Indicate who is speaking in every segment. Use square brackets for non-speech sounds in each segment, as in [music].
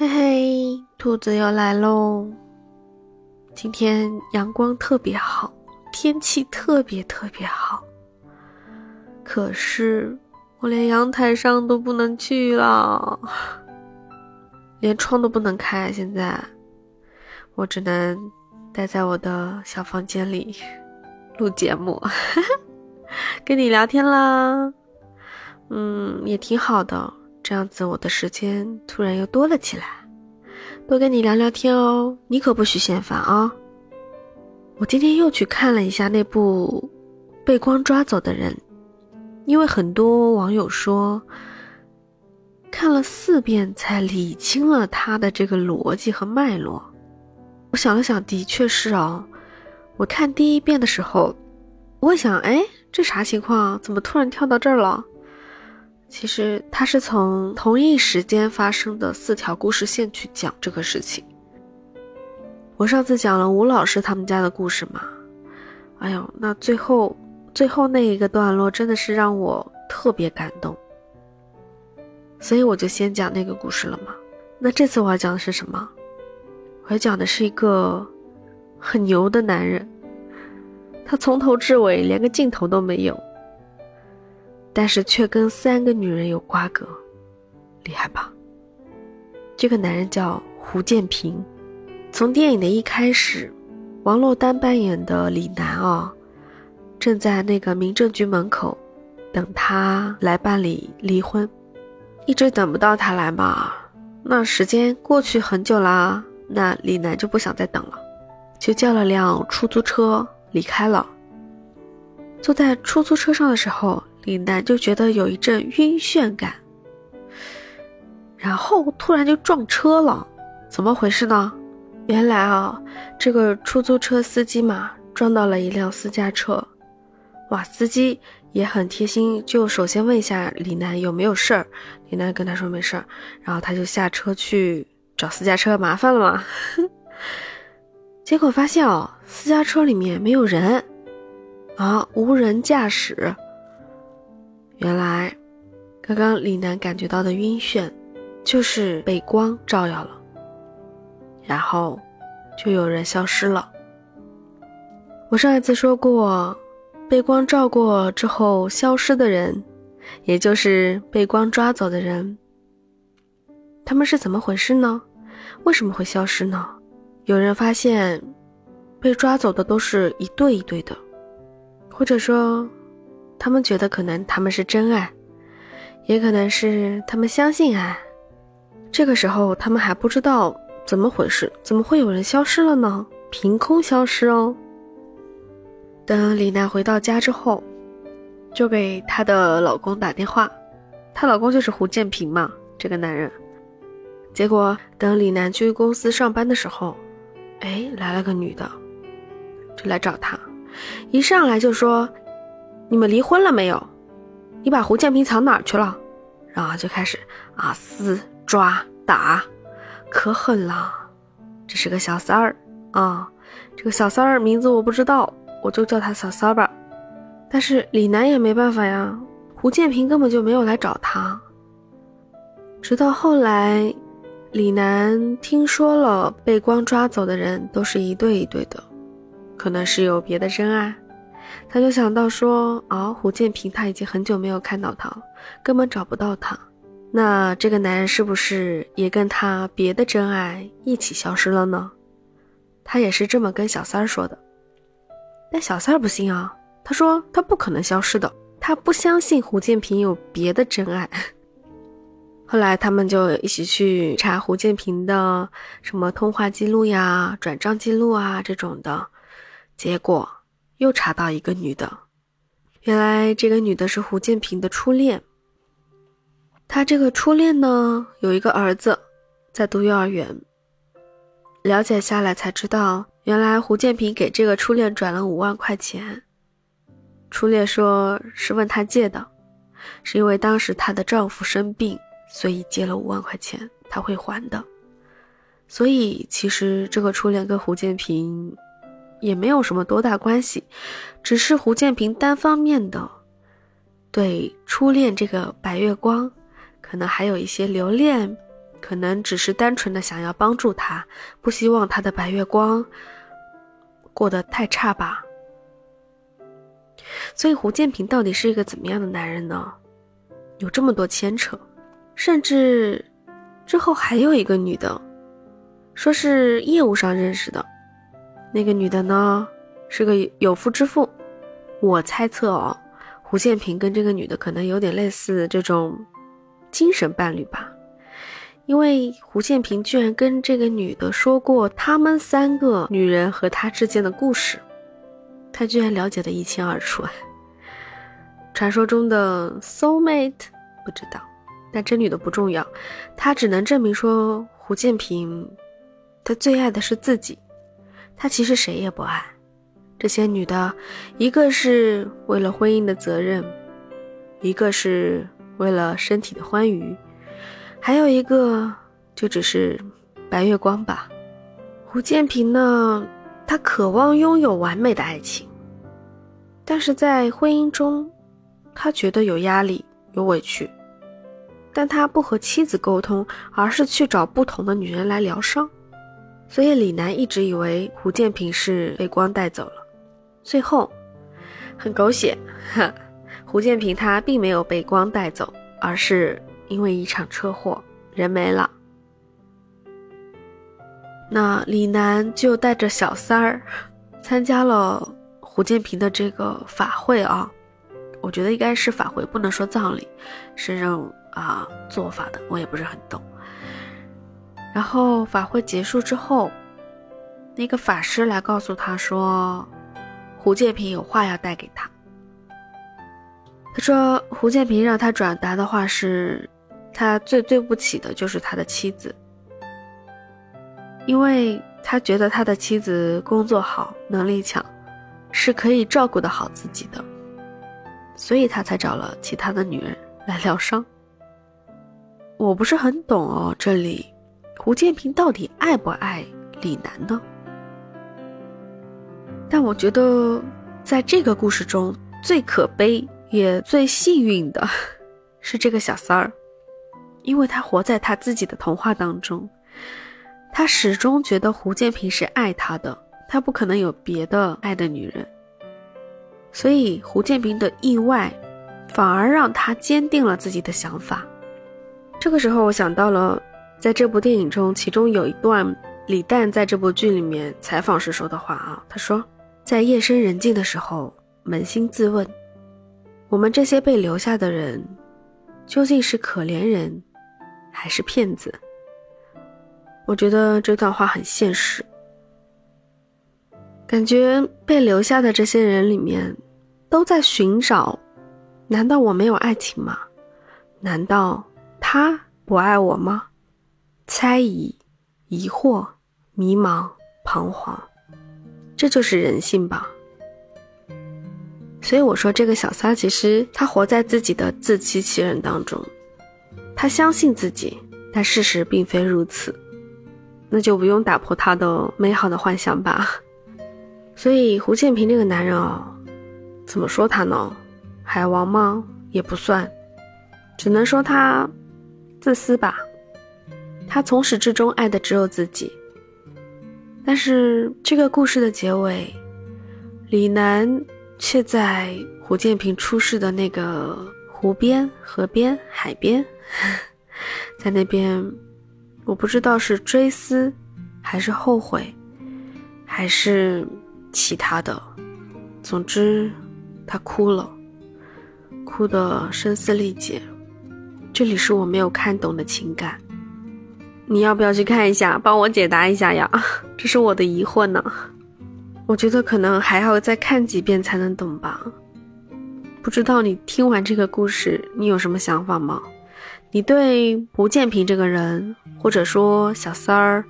Speaker 1: 嘿嘿，兔子又来喽！今天阳光特别好，天气特别特别好。可是我连阳台上都不能去了，连窗都不能开。现在我只能待在我的小房间里录节目，[laughs] 跟你聊天啦。嗯，也挺好的。这样子，我的时间突然又多了起来，多跟你聊聊天哦。你可不许嫌烦啊！我今天又去看了一下那部《被光抓走的人》，因为很多网友说看了四遍才理清了他的这个逻辑和脉络。我想了想，的确是哦。我看第一遍的时候，我想，哎，这啥情况？怎么突然跳到这儿了？其实他是从同一时间发生的四条故事线去讲这个事情。我上次讲了吴老师他们家的故事嘛，哎呦，那最后最后那一个段落真的是让我特别感动，所以我就先讲那个故事了嘛。那这次我要讲的是什么？我要讲的是一个很牛的男人，他从头至尾连个镜头都没有。但是却跟三个女人有瓜葛，厉害吧？这个男人叫胡建平。从电影的一开始，王珞丹扮演的李楠啊，正在那个民政局门口等他来办理离婚，一直等不到他来嘛。那时间过去很久啦，那李楠就不想再等了，就叫了辆出租车离开了。坐在出租车上的时候。李楠就觉得有一阵晕眩感，然后突然就撞车了，怎么回事呢？原来啊，这个出租车司机嘛撞到了一辆私家车，哇，司机也很贴心，就首先问一下李楠有没有事儿，李楠跟他说没事儿，然后他就下车去找私家车麻烦了嘛，结果发现哦，私家车里面没有人，啊，无人驾驶。原来，刚刚李楠感觉到的晕眩，就是被光照耀了，然后就有人消失了。我上一次说过，被光照过之后消失的人，也就是被光抓走的人，他们是怎么回事呢？为什么会消失呢？有人发现，被抓走的都是一对一对的，或者说。他们觉得可能他们是真爱，也可能是他们相信爱。这个时候他们还不知道怎么回事，怎么会有人消失了呢？凭空消失哦。等李楠回到家之后，就给她的老公打电话，她老公就是胡建平嘛，这个男人。结果等李楠去公司上班的时候，哎，来了个女的，就来找他，一上来就说。你们离婚了没有？你把胡建平藏哪儿去了？然后就开始啊撕抓打，可狠了。这是个小三儿啊，这个小三儿名字我不知道，我就叫他小三儿吧。但是李楠也没办法呀，胡建平根本就没有来找他。直到后来，李楠听说了被光抓走的人都是一对一对的，可能是有别的真爱。他就想到说，哦，胡建平他已经很久没有看到他了，根本找不到他。那这个男人是不是也跟他别的真爱一起消失了呢？他也是这么跟小三儿说的。但小三儿不信啊，他说他不可能消失的，他不相信胡建平有别的真爱。后来他们就一起去查胡建平的什么通话记录呀、转账记录啊这种的，结果。又查到一个女的，原来这个女的是胡建平的初恋。他这个初恋呢，有一个儿子，在读幼儿园。了解下来才知道，原来胡建平给这个初恋转了五万块钱。初恋说是问他借的，是因为当时她的丈夫生病，所以借了五万块钱，他会还的。所以其实这个初恋跟胡建平。也没有什么多大关系，只是胡建平单方面的对初恋这个白月光，可能还有一些留恋，可能只是单纯的想要帮助他，不希望他的白月光过得太差吧。所以胡建平到底是一个怎么样的男人呢？有这么多牵扯，甚至之后还有一个女的，说是业务上认识的，那个女的呢是个有夫之妇。我猜测哦，胡建平跟这个女的可能有点类似这种精神伴侣吧，因为胡建平居然跟这个女的说过他们三个女人和他之间的故事，他居然了解的一清二楚。传说中的 soul mate 不知道，但这女的不重要，她只能证明说胡建平，他最爱的是自己，他其实谁也不爱。这些女的，一个是为了婚姻的责任，一个是为了身体的欢愉，还有一个就只是白月光吧。胡建平呢，他渴望拥有完美的爱情，但是在婚姻中。他觉得有压力，有委屈，但他不和妻子沟通，而是去找不同的女人来疗伤。所以李楠一直以为胡建平是被光带走了。最后，很狗血，哈胡建平他并没有被光带走，而是因为一场车祸人没了。那李楠就带着小三儿参加了胡建平的这个法会啊。我觉得应该是法会，不能说葬礼，是这种啊做法的，我也不是很懂。然后法会结束之后，那个法师来告诉他说，胡建平有话要带给他。他说胡建平让他转达的话是，他最对不起的就是他的妻子，因为他觉得他的妻子工作好，能力强，是可以照顾得好自己的。所以他才找了其他的女人来疗伤。我不是很懂哦，这里胡建平到底爱不爱李楠呢？但我觉得，在这个故事中最可悲也最幸运的 [laughs] 是这个小三儿，因为他活在他自己的童话当中，他始终觉得胡建平是爱他的，他不可能有别的爱的女人。所以胡建平的意外，反而让他坚定了自己的想法。这个时候，我想到了，在这部电影中，其中有一段李诞在这部剧里面采访时说的话啊，他说：“在夜深人静的时候，扪心自问，我们这些被留下的人，究竟是可怜人，还是骗子？”我觉得这段话很现实。感觉被留下的这些人里面，都在寻找：难道我没有爱情吗？难道他不爱我吗？猜疑、疑惑、迷茫、彷徨，这就是人性吧。所以我说，这个小三其实他活在自己的自欺欺人当中，他相信自己，但事实并非如此，那就不用打破他的美好的幻想吧。所以胡建平这个男人哦，怎么说他呢？海王吗？也不算，只能说他自私吧。他从始至终爱的只有自己。但是这个故事的结尾，李楠却在胡建平出事的那个湖边、河边、海边，[laughs] 在那边，我不知道是追思，还是后悔，还是。其他的，总之，他哭了，哭得声嘶力竭。这里是我没有看懂的情感，你要不要去看一下，帮我解答一下呀？[laughs] 这是我的疑惑呢。我觉得可能还要再看几遍才能懂吧。不知道你听完这个故事，你有什么想法吗？你对吴建平这个人，或者说小三儿，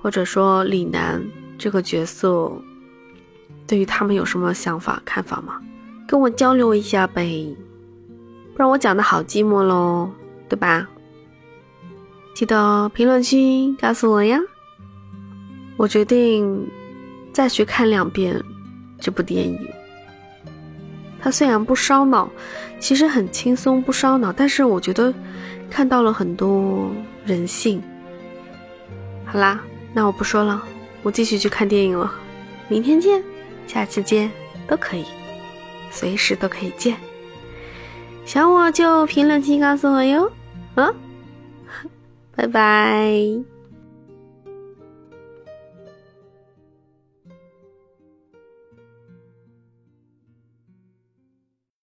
Speaker 1: 或者说李楠这个角色？对于他们有什么想法、看法吗？跟我交流一下呗，不然我讲的好寂寞喽，对吧？记得评论区告诉我呀。我决定再去看两遍这部电影。它虽然不烧脑，其实很轻松不烧脑，但是我觉得看到了很多人性。好啦，那我不说了，我继续去看电影了。明天见，下次见都可以，随时都可以见。想我就评论区告诉我哟，啊，拜拜。